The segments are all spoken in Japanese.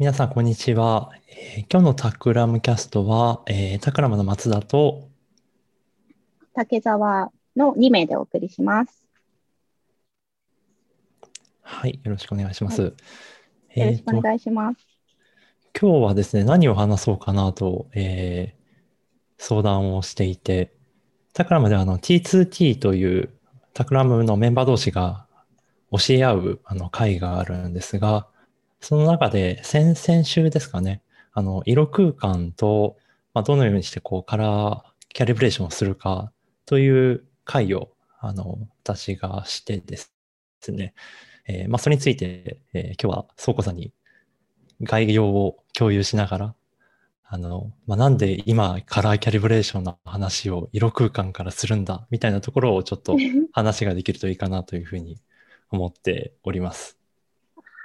皆さん、こんにちは。えー今日のタクラムキャストは、えータクラムの松田と、竹澤の2名でお送りします。はい、よろしくお願いします。よえーとろしくお願いします。今日はですね、何を話そうかなと、えー相談をしていて、タクラムではあの T2T というタクラムのメンバー同士が教え合うあの会があるんですが、その中で先々週ですかね、あの色空間と、まあ、どのようにしてこうカラーキャリブレーションをするかという会をあの私がしてですね、えーまあ、それについて、えー今日は倉庫さんに概要を共有しながら、あの、まあ、なんで今カラーキャリブレーションの話を色空間からするんだみたいなところをちょっと 話ができるといいかなというふうに思っております。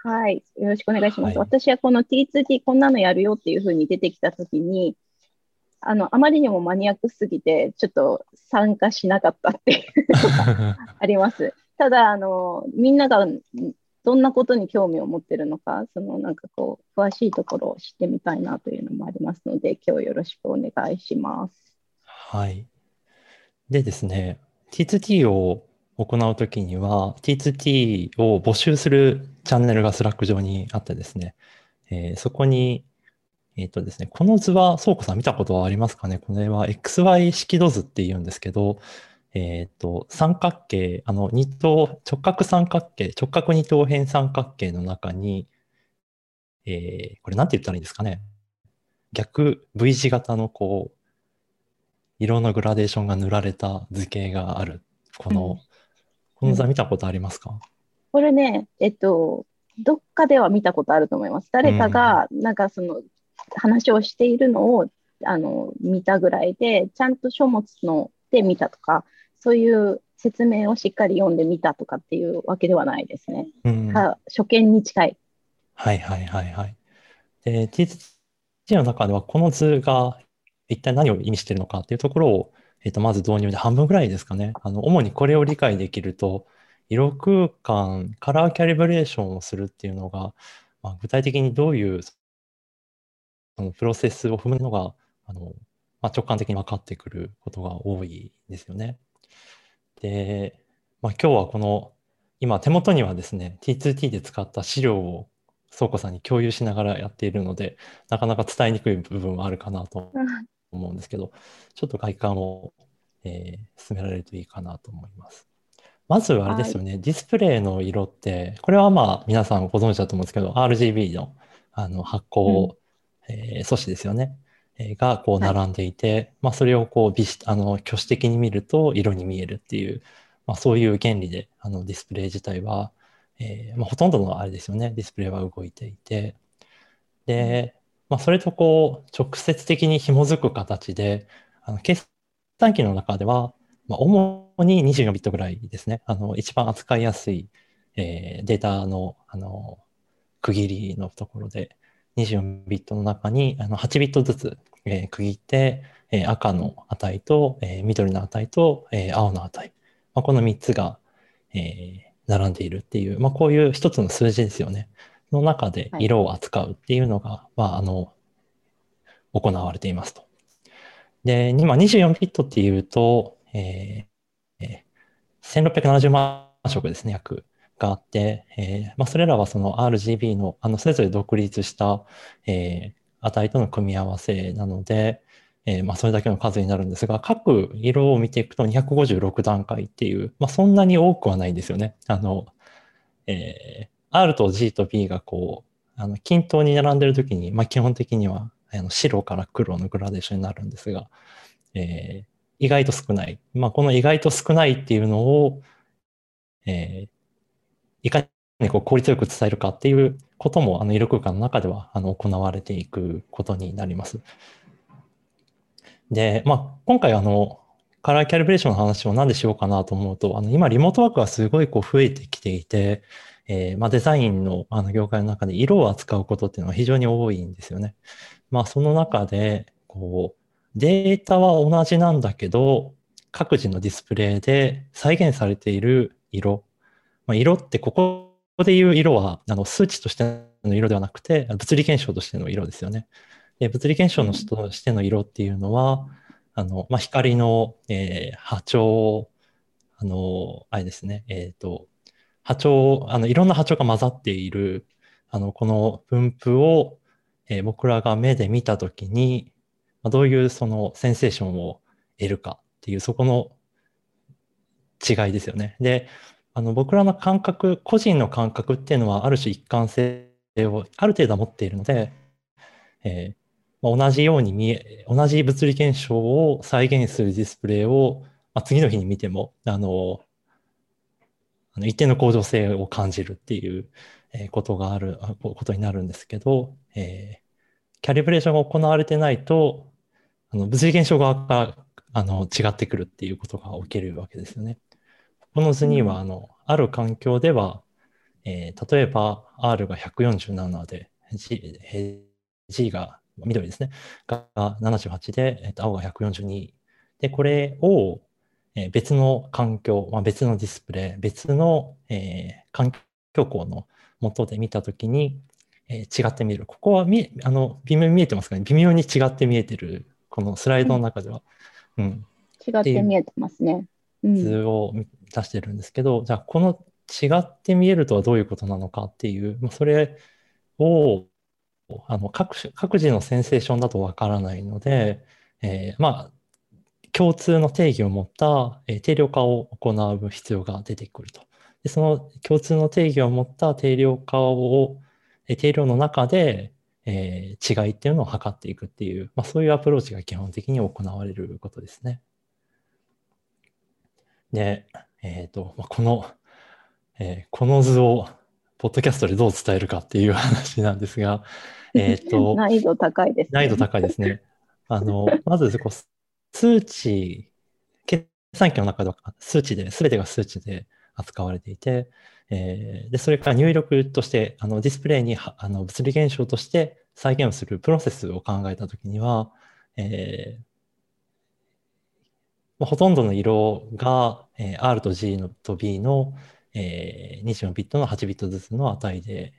はい。よろしくお願いします。はい私はこの T2T こんなのやるよっていうふうに出てきたときに、あの、あまりにもマニアックすぎて、ちょっと参加しなかったっていう あります。ただ、あの、みんながんどんなことに興味を持ってるのか、そのなんかこう、詳しいところを知ってみたいなというのもありますので、今日よろしくお願いします。はい。でですね、T2T を行うときには、T2T を募集するチャンネルが Slack 上にあってですね、えーそこに、えっとですね、この図は、倉庫さん見たことはありますかね？これは XY 式土図って言うんですけど、えっと、三角形、あの、二等、直角三角形、直角二等辺三角形の中に、えーこれなんて言ったらいいんですかね？逆 V 字型のこう、色のグラデーションが塗られた図形がある。この、うん。この図は見たことありますか、これね、えっと、どっかでは見たことあると思います。誰かが、なんかその話をしているのを、あの、見たぐらいで、ちゃんと書物ので見たとか、そういう説明をしっかり読んでみたとかっていうわけではないですね。うんか初見に近い。はいはいはいはい。で、T2T の中ではこの図が一体何を意味しているのかっていうところを、えっと、まず導入で半分ぐらいですかね。あの、主にこれを理解できると、色空間、カラーキャリブレーションをするっていうのが、まあ、具体的にどういうそのプロセスを踏むのが、あの、まあ、直感的に分かってくることが多いですよね。で、まあ、今日はこの、今手元にはですね、T2T で使った資料を倉庫さんに共有しながらやっているので、なかなか伝えにくい部分はあるかなと思うんですけど、ちょっと外観を、えー進められるといいかなと思います。まずあれですよね、ディスプレイの色って、これはまあ皆さんご存知だと思うんですけど、RGB のあの発光、えー素子ですよね、えーがこうはい並んでいて、まあそれをこうあの挙手的に見ると色に見えるっていう、まあそういう原理であのディスプレイ自体は、えーまあ、ほとんどのあれですよね、ディスプレイは動いていて、で、まあ、それとこう、直接的に紐づく形で、あの計算機の中では、まあ、主に24ビットぐらいですね。あの、一番扱いやすい、えーデータの、あの、区切りのところで、24ビットの中にあの8ビットずつ、えー区切って、えー赤の値と、えー緑の値と、えー青の値。まあ、この3つが、えー並んでいるっていう、まあ、こういう一つの数字ですよね。の中で色を扱うっていうのが、まあ、あの、行われていますと。で、今24ビットっていうと、えーえー1670万色ですね、約があって、えーまあ、それらはその RGB の、あの、それぞれ独立した、えー値との組み合わせなので、えーまあ、それだけの数になるんですが、各色を見ていくと256段階っていう、まあ、そんなに多くはないんですよね。あの、えー R と G と B がこう、あの均等に並んでるときに、まあ、基本的にはあの白から黒のグラデーションになるんですが、えー意外と少ない。まあ、この意外と少ないっていうのを、えーいかにこう効率よく伝えるかっていうことも、あの色空間の中ではあの行われていくことになります。で、まあ、今回あの、カラーキャリブレーションの話をなんでしようかなと思うと、あの、今リモートワークがすごいこう増えてきていて、えーまあ、デザインのあの業界の中で色を扱うことっていうのは非常に多いんですよね。まあ、その中で、こう、データは同じなんだけど、各自のディスプレイで再現されている色。まあ、色ってここでいう色は、あの数値としての色ではなくて、物理現象としての色ですよね。で物理現象のとしての色っていうのは、あの、まあ、光の、えー、波長、あの、あれですね、えっ、ー、と、波長、あの、いろんな波長が混ざっている、あの、この分布を、えー、僕らが目で見たときに、まあ、どういうそのセンセーションを得るかっていう、そこの違いですよね。で、あの、僕らの感覚、個人の感覚っていうのは、ある種一貫性をある程度持っているので、えーまあ、同じように見え、同じ物理現象を再現するディスプレイを、まあ、次の日に見ても、あの、あの一定の向上性を感じるっていう、えことがある、ことになるんですけど、えー、キャリブレーションが行われてないと、あの物理現象側があの違ってくるっていうことが起きるわけですよね。この図には、あの、ある環境では、えー、例えば R が147で、G, G が緑ですね、が78で、えー、と青が142。で、これを、えー、別の環境、まあ、別のディスプレイ、別の、えー、環境光の元で見たときに、えー、違って見える。ここはみあの微妙に見えてますかね微妙に違って見えてる、このスライドの中では。うん、うん、違って見えてますね。図を出してるんですけど、うん、じゃあこの違って見えるとはどういうことなのかっていう、まあ、それをあの各各自のセンセーションだとわからないので、えー、まあ共通の定義を持った、えー、定量化を行う必要が出てくると。でその共通の定義を持った定量化を、えー、定量の中で、えー、違いっていうのを測っていくっていう、まあ、そういうアプローチが基本的に行われることですね。で、えっ、ー、と、この、えー、この図を、ポッドキャストでどう伝えるかっていう話なんですが、えっ、ー、と、難易度高いですね。難易度高いですね。あの、まずこう、数値、計算機の中では数値で、すべてが数値で扱われていて、えー、でそれから入力として、あのディスプレイにあの物理現象として再現をするプロセスを考えたときには、えー、ほとんどの色が、えー、R と G のと B の、えー、24ビットの8ビットずつの値で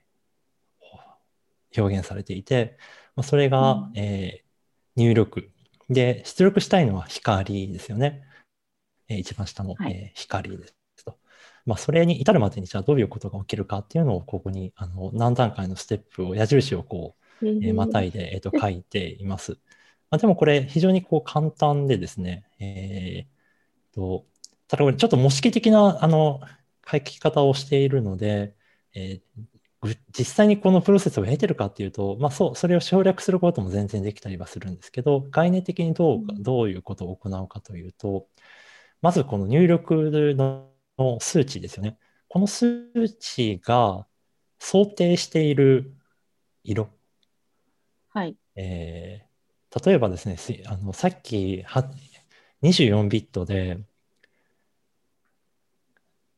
表現されていて、まあ、それが、うん、えー、入力。で、出力したいのは光ですよね。えー、一番下の、はい、えー、光ですと。まあ、それに至るまでにじゃあどういうことが起きるかっていうのをここにあの何段階のステップを矢印をこう、えー、またいで、えー、と書いています。まあ、でもこれ非常にこう簡単でですね、えー、と、ただこれちょっと模式的なあの書き方をしているので、えー、実際にこのプロセスを経てるかっていうと、まあそう、それを省略することも全然できたりはするんですけど、概念的にどうどういうことを行うかというと、まずこの入力の数値ですよね。この数値が想定している色。はい。えー例えばですね、あのさっき24ビットで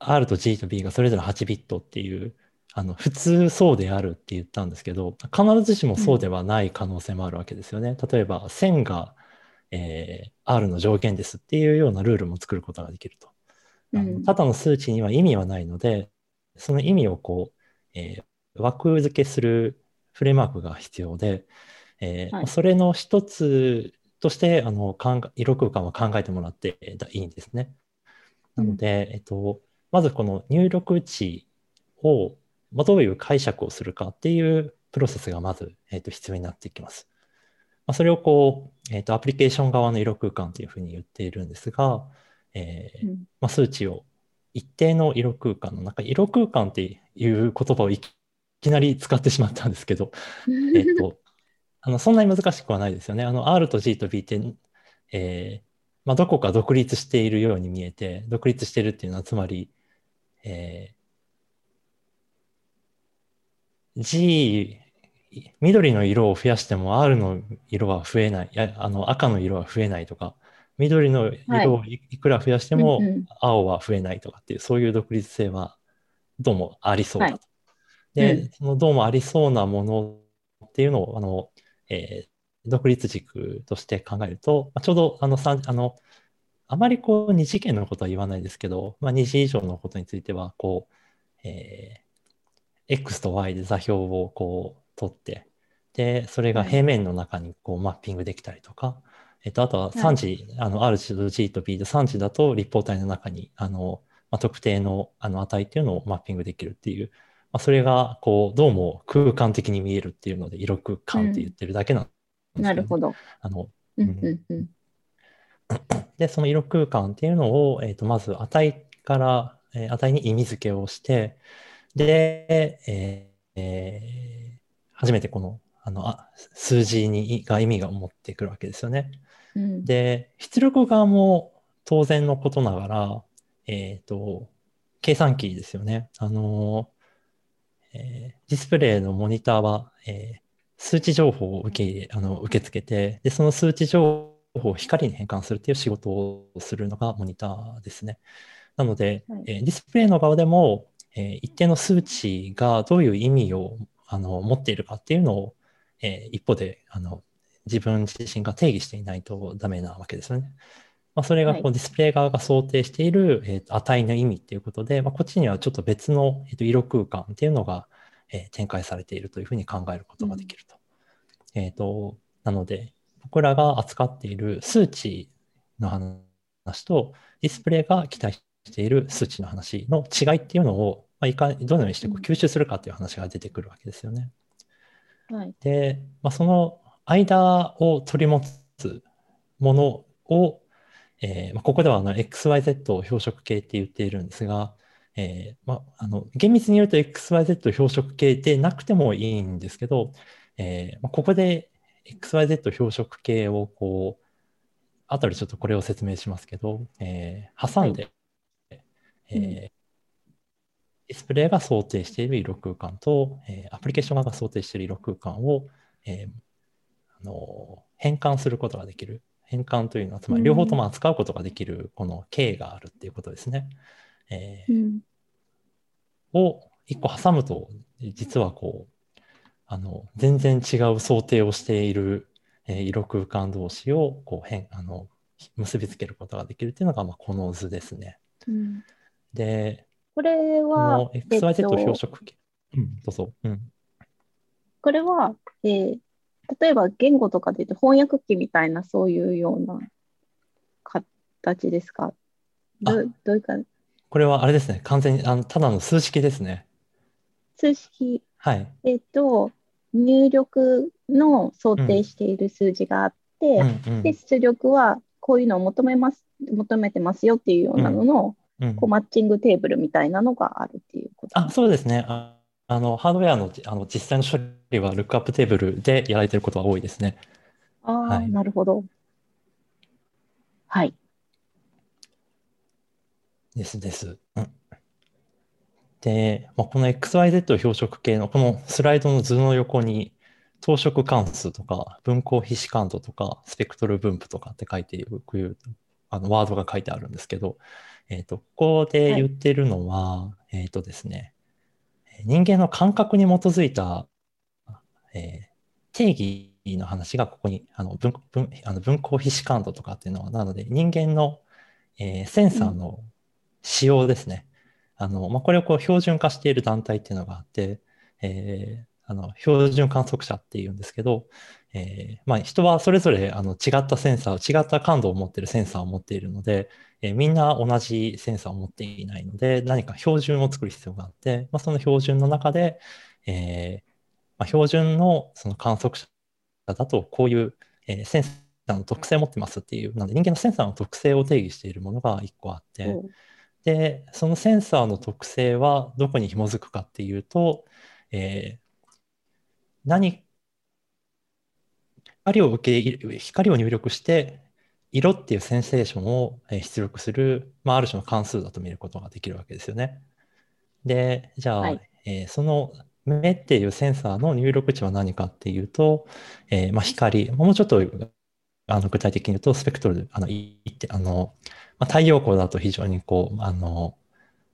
R と G と B がそれぞれ8ビットっていうあの普通そうであるって言ったんですけど必ずしもそうではない可能性もあるわけですよね。うん、例えば線が、えー、R の上限ですっていうようなルールも作ることができると。あのただの数値には意味はないのでその意味をこう、えー、枠付けするフレームワークが必要で、えーはい、それの一つとしてあの色空間は考えてもらっていいんですね。なので、うん、えっと、まずこの入力値を、まあ、どういう解釈をするかっていうプロセスがまず、えっと、必要になってきます。まあ、それをこう、えっと、アプリケーション側の色空間というふうに言っているんですが、えー、うん、まあ、数値を一定の色空間の中、色空間っていう言葉をいきなり使ってしまったんですけど、えっと、あのそんなに難しくはないですよね。あの R と G と B って、えーまあ、どこか独立しているように見えて、独立しているっていうのは、つまり、えー、G、緑の色を増やしても R の色は増えない、やあの赤の色は増えないとか、緑の色をいくら増やしても青は増えないとかっていう、そういう独立性はどうもありそうだと。はい、で、うん、そのどうもありそうなものっていうのを、あの、えー、独立軸として考えると、まあ、ちょうどあのあのあまりこう二次元のことは言わないですけど、まあ、2次以上のことについてはこう、えー、X と Y で座標をこう取って、で、それが平面の中にこうマッピングできたりとか、えっと、あとは3時、はい、あの、と G と B で3時だと立方体の中に、あの、まあ、特定のあの値っていうのをマッピングできるっていう、まあ、それが、こう、どうも空間的に見えるっていうので、色空間って言ってるだけなんですけど、ね。うん、なるほど。あの、うん、うん。うんで、その色空間っていうのを、えっ、ー、と、まず値から、えー、値に意味付けをして、で、えーえー、初めてこのあのあ数字にが意味が持ってくるわけですよね。うん、で、出力側も当然のことながら、えっ、ー、と、計算機ですよね。あの、えー、ディスプレイのモニターは、えー、数値情報を受け入れ、あの、受け付けて、で、その数値情報を光に変換するっていう仕事をするのがモニターですね。なので、はい、えー、ディスプレイの側でも、えー、一定の数値がどういう意味をあの持っているかっていうのを、えー、一方であの自分自身が定義していないとダメなわけですよね。まあ、それがこうディスプレイ側が想定している、えー、値の意味っていうことで、まあ、こっちにはちょっと別の、えー、と色空間っていうのが、えー、展開されているというふうに考えることができると。うん、えっ、と、なので、僕らが扱っている数値の話と、ディスプレイが期待している数値の話の違いっていうのを、まあ、いかどのようにしてこう吸収するかっていう話が出てくるわけですよね。はい、で、まあ、その間を取り持つものを、えーまあ、ここではあの XYZ を標色系って言っているんですが、えーまあ、あの厳密に言うと XYZ 標色系でなくてもいいんですけど、えーまあ、ここで XYZ 標色系をこう、後でちょっとこれを説明しますけど、えー、挟んで、はい、えー、ディスプレイが想定している色空間と、えー、アプリケーション側が想定している色空間を、えー、あの変換することができる。変換というのは、つまり両方とも扱うことができる、この K があるっていうことですね。えー、うん、を一個挟むと、実はこう、あの、全然違う想定をしている、えー、色空間同士を、こう、変、あの、結びつけることができるっていうのが、まあ、この図ですね。うん、で、これは、XYZ 標色系。うん、どうぞ。うん。これは、えー、例えば言語とかで言うと翻訳機みたいなそういうような形ですか？どどういうか？これはあれですね。完全にあのただの数式ですね。数式。はい。えっ、と、入力の想定している数字があって、うんうん、で、出力はこういうのを求めます、求めてますよっていうようなのの、うんうん、こうマッチングテーブルみたいなのがあるっていうことあ、そうですね。ああの、ハードウェアのあの実際の処理はルックアップテーブルでやられていることが多いですね。ああ、はい、なるほど。はい。ですです。うん、で、まあ、この XYZ 標色系のこのスライドの図の横に等色関数とか分光比視感度とかスペクトル分布とかって書いているこういうあのワードが書いてあるんですけど、えっ、ー、と、ここで言ってるのは、はい、えっ、とですね、人間の感覚に基づいた、えー、定義の話がここにあの分分あの分光比視感度とかっていうのは、なので人間の、えー、センサーの仕様ですね。うん、あのまあ、これをこう標準化している団体っていうのがあって、えー、あの標準観測者っていうんですけど、えーまあ、人はそれぞれあの違ったセンサー、違った感度を持っているセンサーを持っているので、えー、みんな同じセンサーを持っていないので、何か標準を作る必要があって、まあ、その標準の中で、えーまあ、標準のその観測者だと、こういう、えー、センサーの特性を持ってますっていう、なので人間のセンサーの特性を定義しているものが1個あって、うん、で、そのセンサーの特性はどこに紐づくかっていうと、えー、何光を受け入れ、光を入力して、色っていうセンセーションを出力する、まあ、ある種の関数だと見ることができるわけですよね。で、じゃあ、はい、えー、その目っていうセンサーの入力値は何かっていうと、えー、まあ、光、もうちょっとあの具体的に言うと、スペクトル、あの、いってあのまあ、太陽光だと非常にこう、あの、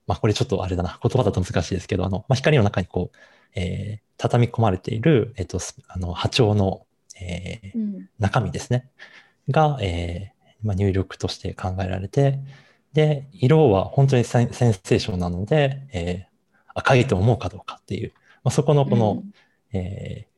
まあ、これちょっとあれだな、言葉だと難しいですけど、あの、まあ、光の中にこう、えー、畳み込まれている、えっ、と、あの波長の、えー、うん、中身ですね。が、えーまあ、入力として考えられて、で、色は本当にセンセーションなので、えー、赤いと思うかどうかっていう、まあ、そこのこの、うん。えー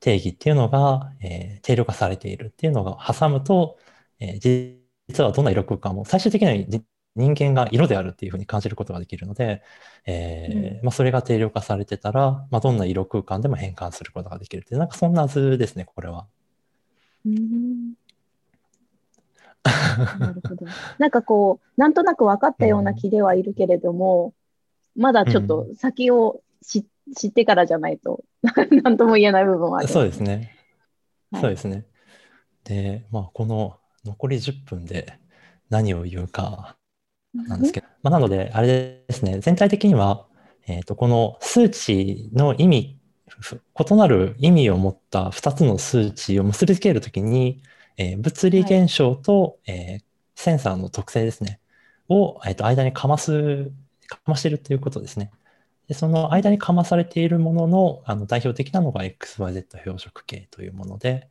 定義っていうのが、えー定量化されているっていうのが挟むと、えー実はどんな色空間も最終的にはじ人間が色であるっていうふうに感じることができるので、えーまあ、それが定量化されてたら、まあ、どんな色空間でも変換することができるってなんかそんな図ですね、これは。うんなるほど。なんかこう、なんとなく分かったような気ではいるけれども、まだちょっと先を知知ってからじゃないと、なんとも言えない部分はある。そうですね。はいそうですね。で、まあ、この残り10分で何を言うかなんですけど、まあ、なので、あれですね、全体的には、えっと、この数値の意味、ふ異なる意味を持った2つの数値を結びつけるときに、えー物理現象と、えーセンサーの特性ですね、を、えっと、間にかます、かましているということですね。で、その間にかまされているもののあの代表的なのが XYZ 標色系というもので、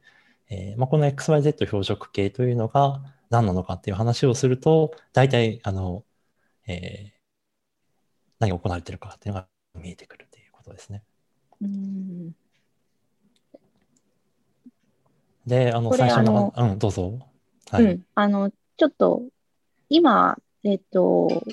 えーまあ、この XYZ 標色系というのが何なのかっていう話をすると、大体、あの、えー何が行われているかっていうのが見えてくるということですね。うんで、あの、最初の、あうん、どうぞ。はい。うん、あの、ちょっと、今、えっと、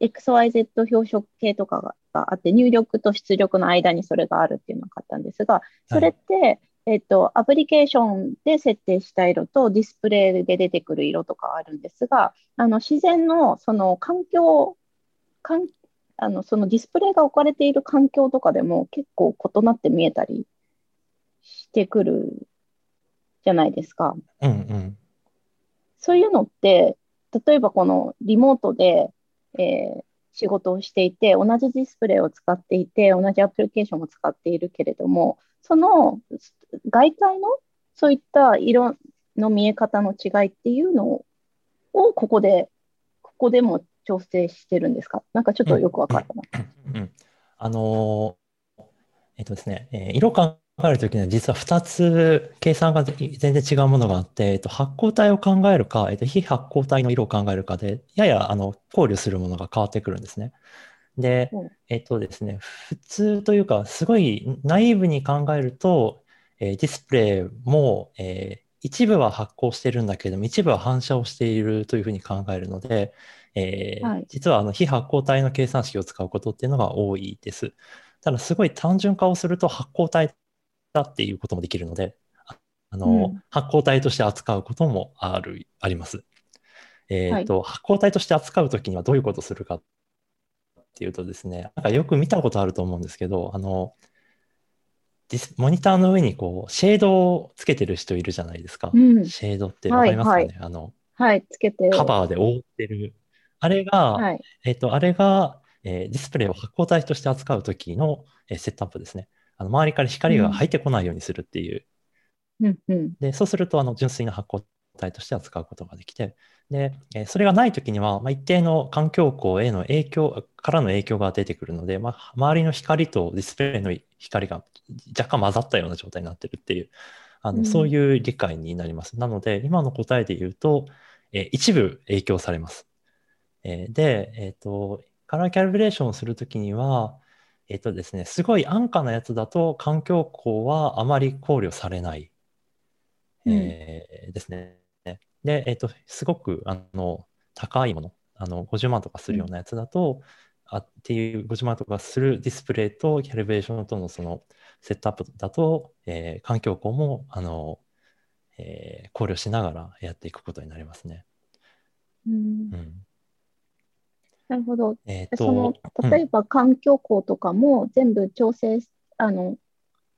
XYZ 表色系とかがあって、入力と出力の間にそれがあるっていうのを買ったんですが、それって、えっと、アプリケーションで設定した色とディスプレイで出てくる色とかあるんですが、あの自然のその環境、環あのそのディスプレイが置かれている環境とかでも結構異なって見えたりしてくるじゃないですか。うんうん。そういうのって、例えばこのリモートで、えー仕事をしていて、同じディスプレイを使っていて、同じアプリケーションを使っているけれども、その外界のそういった色の見え方の違いっていうのを、ここで、ここでも調整してるんですか？なんかちょっとよくわかったな。うん、あのえっとですね、色を考えるときには実は2つ計算が全然違うものがあって、えっと、発光体を考えるか、えっと、非発光体の色を考えるかで、ややあの考慮するものが変わってくるんですね。でうん、えっとですね、普通というか、すごいナイーブに考えると、えーディスプレイも、えー一部は発光してるんだけれども、一部は反射をしているというふうに考えるので、えーはい実はあの非発光体の計算式を使うことっていうのが多いです。ただ、すごい単純化をすると発光体だっていうこともできるので、ああの、うん発光体として扱うこともある、あります。えっと、発光体として扱うときにはどういうことをするかっていうとですね、なんかよく見たことあると思うんですけど、あの、モニターの上にこう、シェードをつけてる人いるじゃないですか。うんシェードってわかりますかね、はいあの、はい、つけて。カバーで覆ってる。あれが、はい。えっと、あれが、えーディスプレイを発光体として扱うときの、えーセットアップですね。あの周りから光が入ってこないようにするっていう。うんうん。で、そうすると、あの、純粋な発光体として扱うことができて、で、えーそれがないときには、まあ、一定の環境光への影響、からの影響が出てくるので、まあ、周りの光とディスプレイの光が若干混ざったような状態になってるっていう、あの、うんそういう理解になります。なので、今の答えで言うと、えー一部影響されます。えーで、えっと、カラーキャリブレーションをするときには、えっとですね、すごい安価なやつだと環境光はあまり考慮されない、えーですね。で、えっと、すごくあの高いもの、あの50万とかするようなやつだと、あっていう50万とかするディスプレイとキャリブレーションとのそのセットアップだと、えー環境光もあの、えー考慮しながらやっていくことになりますね。うん。うんなるほど。えっそのと、例えば環境光とかも全部調整、あの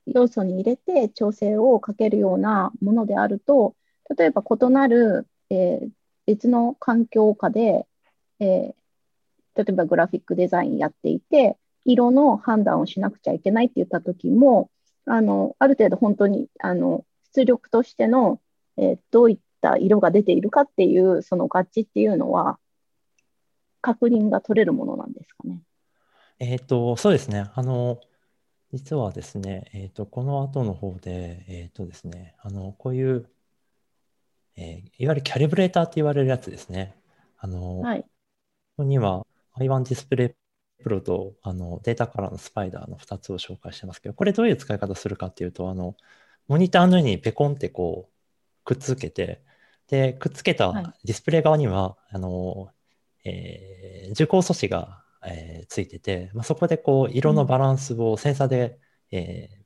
要素に入れて調整をかけるようなものであると、例えば異なる、えー別の環境下で、えー例えばグラフィックデザインやっていて、色の判断をしなくちゃいけないって言った時も、あのある程度本当にあの出力としての、えーどういった色が出ているかっていうその合致っていうのは確認が取れるものなんですかね？えっと、そうですね。あの、実はですね、えっと、この後の方で、えっとですね、あの、こういう、えーいわゆるキャリブレーターって言われるやつですね。あの、はい。ここには I1 ディスプレイプロとあのデータカラーのスパイダーの2つを紹介してますけど、これどういう使い方するかっていうと、あのモニターの上にペコンってこうくっつけて、で、くっつけたディスプレイ側には、はい、あの、えー、受光素子が、えー、ついてて、まあ、そこでこう色のバランスをセンサーで、えー、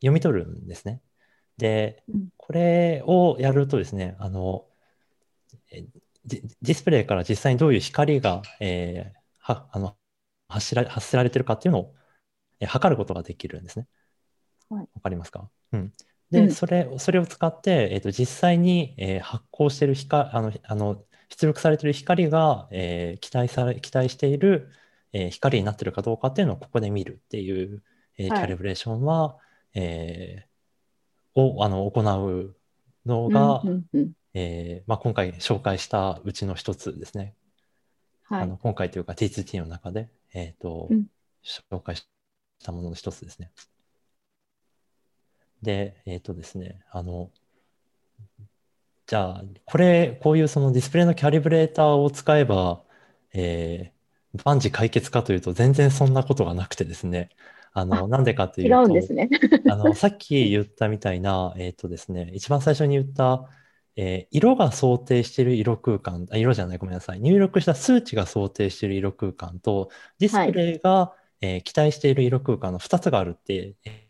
読み取るんですね。で、これをやるとですね、あの、ディスプレイから実際にどういう光が、えー、はあの発しら発せられてるかっていうのを、えー、測ることができるんですね。わ、はい、かりますか、うん、で、うん、それそれを使って、えーと、実際に、えー、発光してる光あのあの出力されてる光が、えー、期待され期待している、えー、光になってるかどうかっていうのをここで見るっていう、えー、キャリブレーションは、はい、えー、をあの行うのが、うんうんうんえーまあ、今回紹介したうちの一つですね。はい、あの今回というか T2T の中で、えーと、うん、紹介したものの一つですね。で、えっ、ー、とですね、あの、じゃあ、これ、こういうそのディスプレイのキャリブレーターを使えば、えー、万事解決かというと全然そんなことがなくてですね、あの、なんでかというと、違うんですね。あの、さっき言ったみたいな、えっ、ー、とですね、一番最初に言った、えー、色が想定している色空間あ、色じゃない、ごめんなさい。入力した数値が想定している色空間と、ディスプレイが、はい、えー、期待している色空間の2つがあるって、え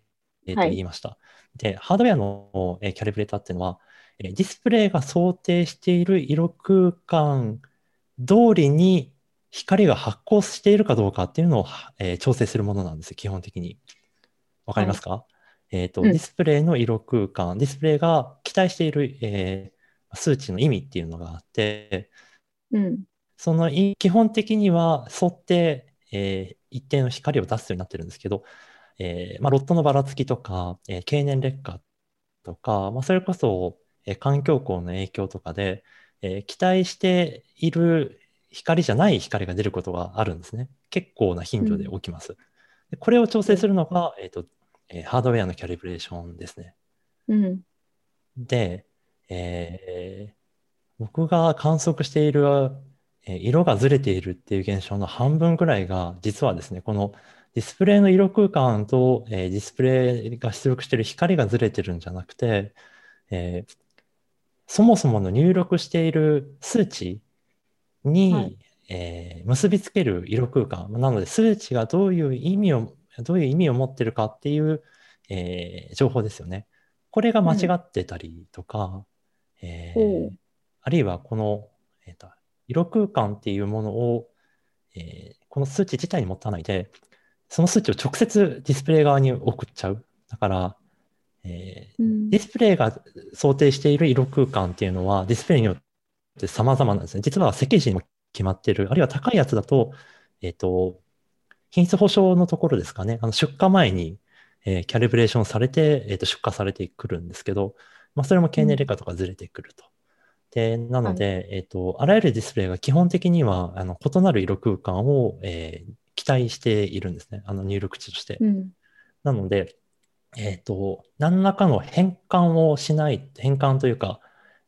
ー、と言いました。はい、で、ハードウェアの、えー、キャリブレーターっていうのは、えー、ディスプレイが想定している色空間通りに光が発光しているかどうかっていうのを、えー、調整するものなんです基本的に。わかりますか、はい。えっ、ー、と、うん、ディスプレイの色空間、ディスプレイが期待している、えー、数値の意味っていうのがあって、うん、その基本的には沿って、えー、一定の光を出すようになってるんですけど、えーまあ、ロットのばらつきとか、えー、経年劣化とか、まあ、それこそ、えー、環境光の影響とかで、えー、期待している光じゃない光が出ることがあるんですね。結構な頻度で起きます。うん、これを調整するのが、えーとえー、ハードウェアのキャリブレーションですね。うん、で、えー、僕が観測している、えー、色がずれているっていう現象の半分ぐらいが、実はですね、このディスプレイの色空間と、えー、ディスプレイが出力している光がずれてるんじゃなくて、えー、そもそもの入力している数値に、はい、えー、結びつける色空間。なので、数値がどういう意味をどういう意味を持ってるかっていう、えー、情報ですよね。これが間違ってたりとか、うん、えー、あるいはこの、えーと、色空間っていうものを、えー、この数値自体に持たないで、その数値を直接ディスプレイ側に送っちゃう。だから、えー、うん、ディスプレイが想定している色空間っていうのは、ディスプレイによって様々なんですね。実は設計時にも決まってる。あるいは高いやつだと、えっ、ー、と、品質保証のところですかね、あの出荷前に、えー、キャリブレーションされて、えー、と出荷されてくるんですけど、まあ、それも経年劣化とかずれてくると。でなので、はい、えっ、ー、と、あらゆるディスプレイが基本的にはあの異なる色空間を、えー、期待しているんですね、あの入力値として。うん、なので、えっ、ー、と、何らかの変換をしない、変換というか、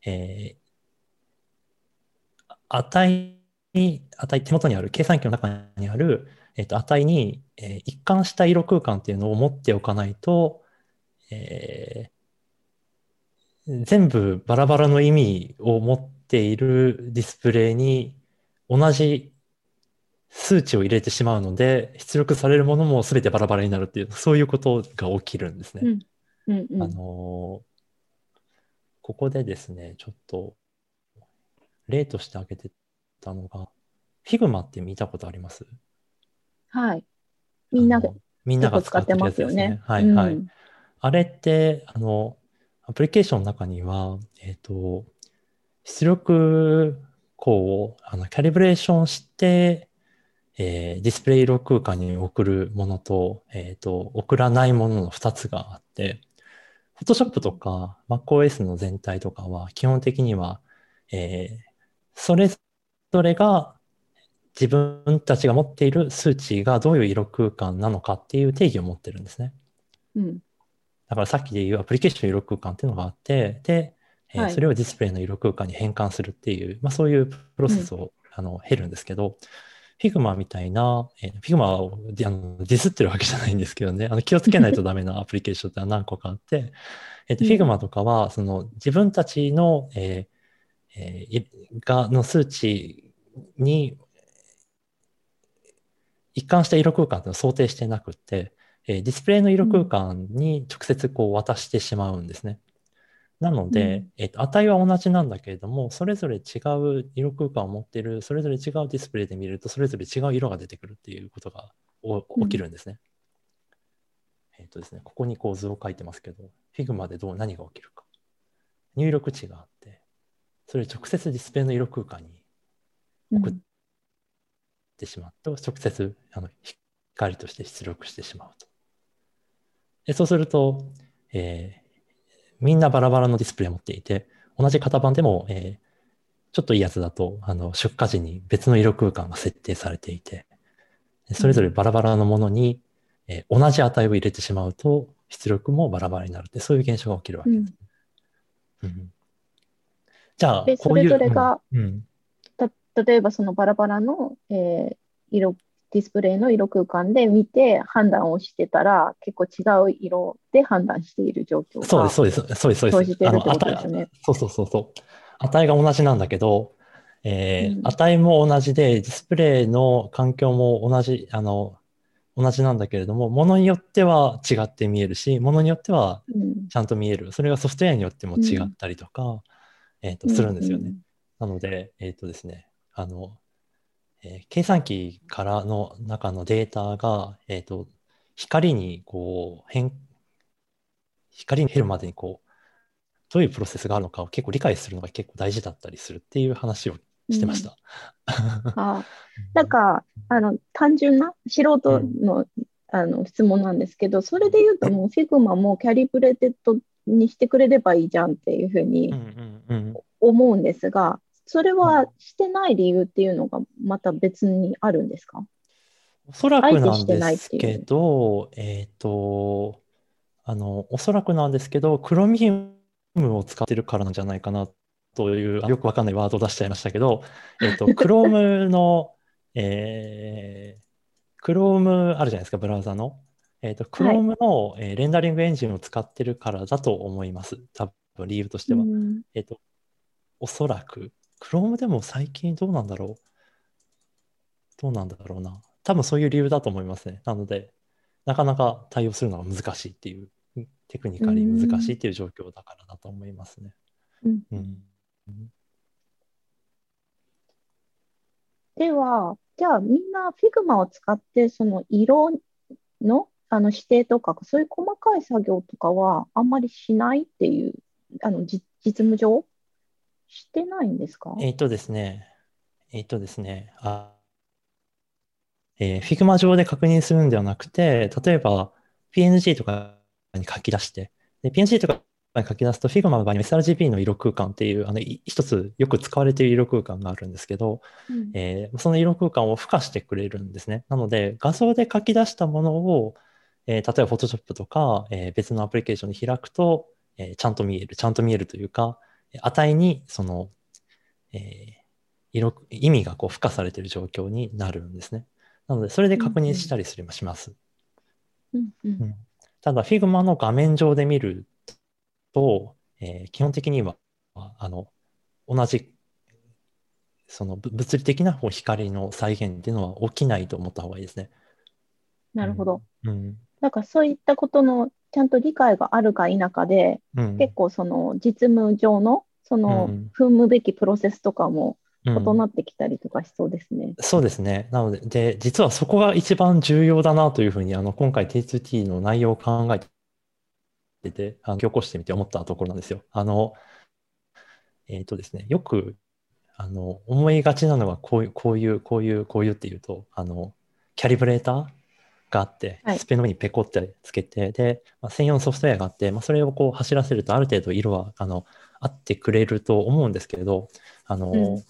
えー、値に、値、手元にある、計算機の中にある、えっと、値に、えー、一貫した色空間っていうのを持っておかないと、えー、全部バラバラの意味を持っているディスプレイに同じ数値を入れてしまうので、出力されるものも全てバラバラになるっていう、そういうことが起きるんですね。うんうんうん、あのー、ここでですね、ちょっと例として挙げてたのが、Figma って見たことあります？はい。みんなが、みんなが使ってるやつですね。はいはい。うん、あれって、あの、アプリケーションの中には、えっ、ー、と、出力項をあのキャリブレーションして、えー、ディスプレイ色空間に送るものと、えっ、ー、と、送らないものの2つがあって、Photoshop とか MacOS の全体とかは基本的には、えー、それぞれが自分たちが持っている数値がどういう色空間なのかっていう定義を持ってるんですね。うん、だからさっきで言うアプリケーション色空間っていうのがあって、で、えーそれをディスプレイの色空間に変換するっていう、まあ、そういうプロセスを、うん、あの経るんですけど、Figma みたいな、えー、Figma をあのディスってるわけじゃないんですけどね、あの気をつけないとダメな アプリケーションって何個かあって、えっ、ー、と、Figma とかは、その自分たちの、えーえー、がの数値に一貫した色空間っていうのを想定してなくて、えー、ディスプレイの色空間に直接こう渡してしまうんですね。なので、うん、えーと、値は同じなんだけれども、それぞれ違う色空間を持っている、それぞれ違うディスプレイで見ると、それぞれ違う色が出てくるっていうことが起きるんですね。うん、えっ、ー、とですね、ここにこう図を書いてますけど、Figma でどう何が起きるか。入力値があって、それを直接ディスプレイの色空間に送ってしまうと、うん、直接あの光として出力してしまうと。でそうすると、えー、みんなバラバラのディスプレイを持っていて、同じ型番でも、えー、ちょっといいやつだと、あの、出荷時に別の色空間が設定されていて、それぞれバラバラのものに、えー、同じ値を入れてしまうと、出力もバラバラになるって、そういう現象が起きるわけです。うん、うん、じゃあ、こういう。それぞれが、うん、例えばそのバラバラの、えー、色ディスプレイの色空間で見て判断をしてたら、結構違う色で判断している状況がそうです、そうです、そうです、そうです。てるってことですね。そうそうそうそう。値が同じなんだけど、えー、うん、値も同じで、ディスプレイの環境も同じ、あの、同じなんだけれども、ものによっては違って見えるし、ものによってはちゃんと見える。うん、それがソフトウェアによっても違ったりとか、うん、えっ、ー、と、するんですよね。なので、えっ、ー、とですね、あの、えー、計算機からの中のデータが、えっ、ー、と、光にこう変、光に減るまでにこう、どういうプロセスがあるのかを結構理解するのが結構大事だったりするっていう話をしてました。うん、あ なんか、あの、単純な素人のうん、あの質問なんですけど、それで言うともう Figma もキャリブレテッドにしてくれればいいじゃんっていうふうに思うんですが、それはしてない理由っていうのがまた別にあるんですか？おそらくなんですけど、えっ、ー、と、あの、おそらくなんですけど、クロミウムを使ってるからなんじゃないかなという、よくわかんないワードを出しちゃいましたけど、えっ、ー、と、クロームの、えー、クロームあるじゃないですか、ブラウザの。えっ、ー、と、クロームの、はい、えー、レンダリングエンジンを使ってるからだと思います。多分理由としては。えっ、と、おそらく。Chrome でも最近どうなんだろう？どうなんだろうな。多分そういう理由だと思いますね。なので、なかなか対応するのが難しいっていう、テクニカリ難しいっていう状況だからだと思いますね。うん、うん、では、じゃあみんな Figma を使ってその色のあの指定とか、そういう細かい作業とかはあんまりしないっていう、あの実務上？してないんですか？えっとですね、えっとですね、あえー、Figma 上で確認するんではなくて、例えば PNG とかに書き出して、で PNG とかに書き出すと Figma の場合に SRGB の色空間っていう、あの、一つよく使われている色空間があるんですけど、うん、えー、その色空間を付加してくれるんですね。なので、画像で書き出したものを、えー、例えば Photoshop とか、えー、別のアプリケーションに開くと、えー、ちゃんと見える、ちゃんと見えるというか、値にその、えー、色意味がこう付加されている状況になるんですね。なので、それで確認したりするします。うんうん、ただ、Figma の画面上で見ると、えー、基本的にはあの同じその物理的な光の再現っていうのは起きないと思った方がいいですね。なるほど。うん、なんかそういったことのちゃんと理解があるか否かで、うん、結構その実務上のその踏むべきプロセスとかも異なってきたりとかしそうですね。うん、そうですね。なので、で、実はそこが一番重要だなというふうに、あの、今回 T2T の内容を考えてて、あの、起こしてみて思ったところなんですよ。あの、えっ、ー、とですね、よく、あの、思いがちなのは、こういう、こういう、こういう、こういうっていうと、あの、キャリブレーターがあって、はい、スペの上にペコってつけて、で、まあ、専用のソフトウェアがあって、まあ、それをこう走らせるとある程度色はあの合ってくれると思うんですけれど、あの、うん、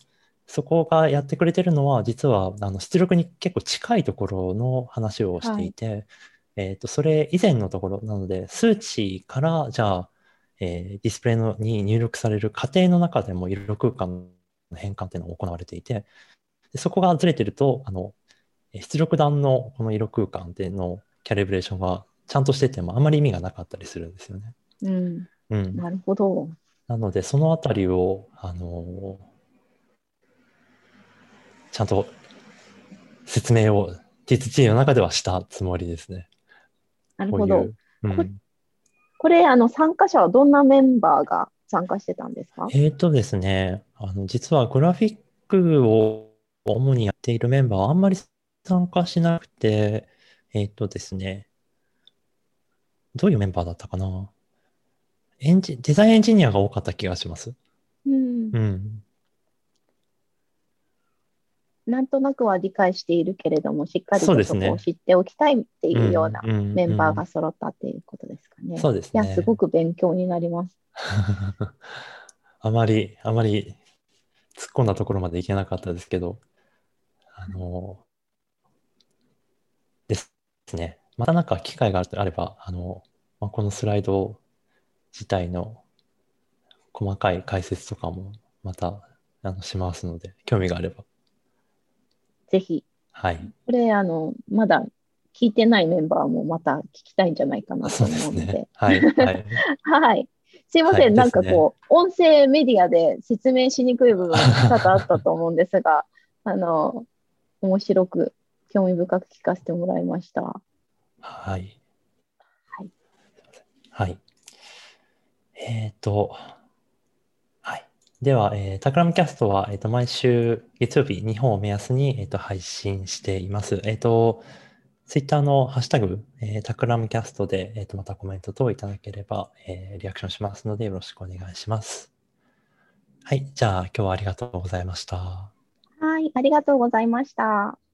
そこがやってくれてるのは、実はあの出力に結構近いところの話をしていて、はい、えっ、と、それ以前のところなので、数値から、じゃあ、えー、ディスプレイのに入力される過程の中でも色空間の変換っていうのが行われていて、でそこがずれてると、あの、出力弾のこの色空間でのキャリブレーションがちゃんとしててもあまり意味がなかったりするんですよね。うん。うん。なるほど。なので、そのあたりを、あのちゃんと説明を T2T の中ではしたつもりですね。なるほど。こういう。ん、これ、あの、参加者はどんなメンバーが参加してたんですか？えーとですね、あの、実はグラフィックを主にやっているメンバーはあんまり参加しなくて、えーとですね、どういうメンバーだったかな？エンジ、デザインエンジニアが多かった気がします。うんう。ん。なんとなくは理解しているけれども、しっかりとそこを知っておきたいっていうようなうんメンバーがうん揃ったっていうことですかね。そうですね。いや、すごく勉強になります。あまり、あまり突っ込んだところまでいけなかったですけど、あの、ですね。またなんか機会があれば、あの、まあ、このスライド自体の細かい解説とかもまたあのしますので、興味があれば。ぜひ、はい。これ、あの、まだ聞いてないメンバーもまた聞きたいんじゃないかなと思うので。ね。はい。はい。はい。すいません、はいなんかこう、音声メディアで説明しにくい部分が多々あったと思うんですが、あの、面白く、興味深く聞かせてもらいました。はい。はい。はい。えっ、と、はい。では、えータクラムキャストは、えっ、と、毎週月曜日、日本を目安に、えっ、と、配信しています。えっ、と、ツイッターのハッシュタグ、えータクラムキャストで、えっ、と、またコメント等いただければ、えーリアクションしますので、よろしくお願いします。はい。じゃあ、今日はありがとうございました。はい、ありがとうございました。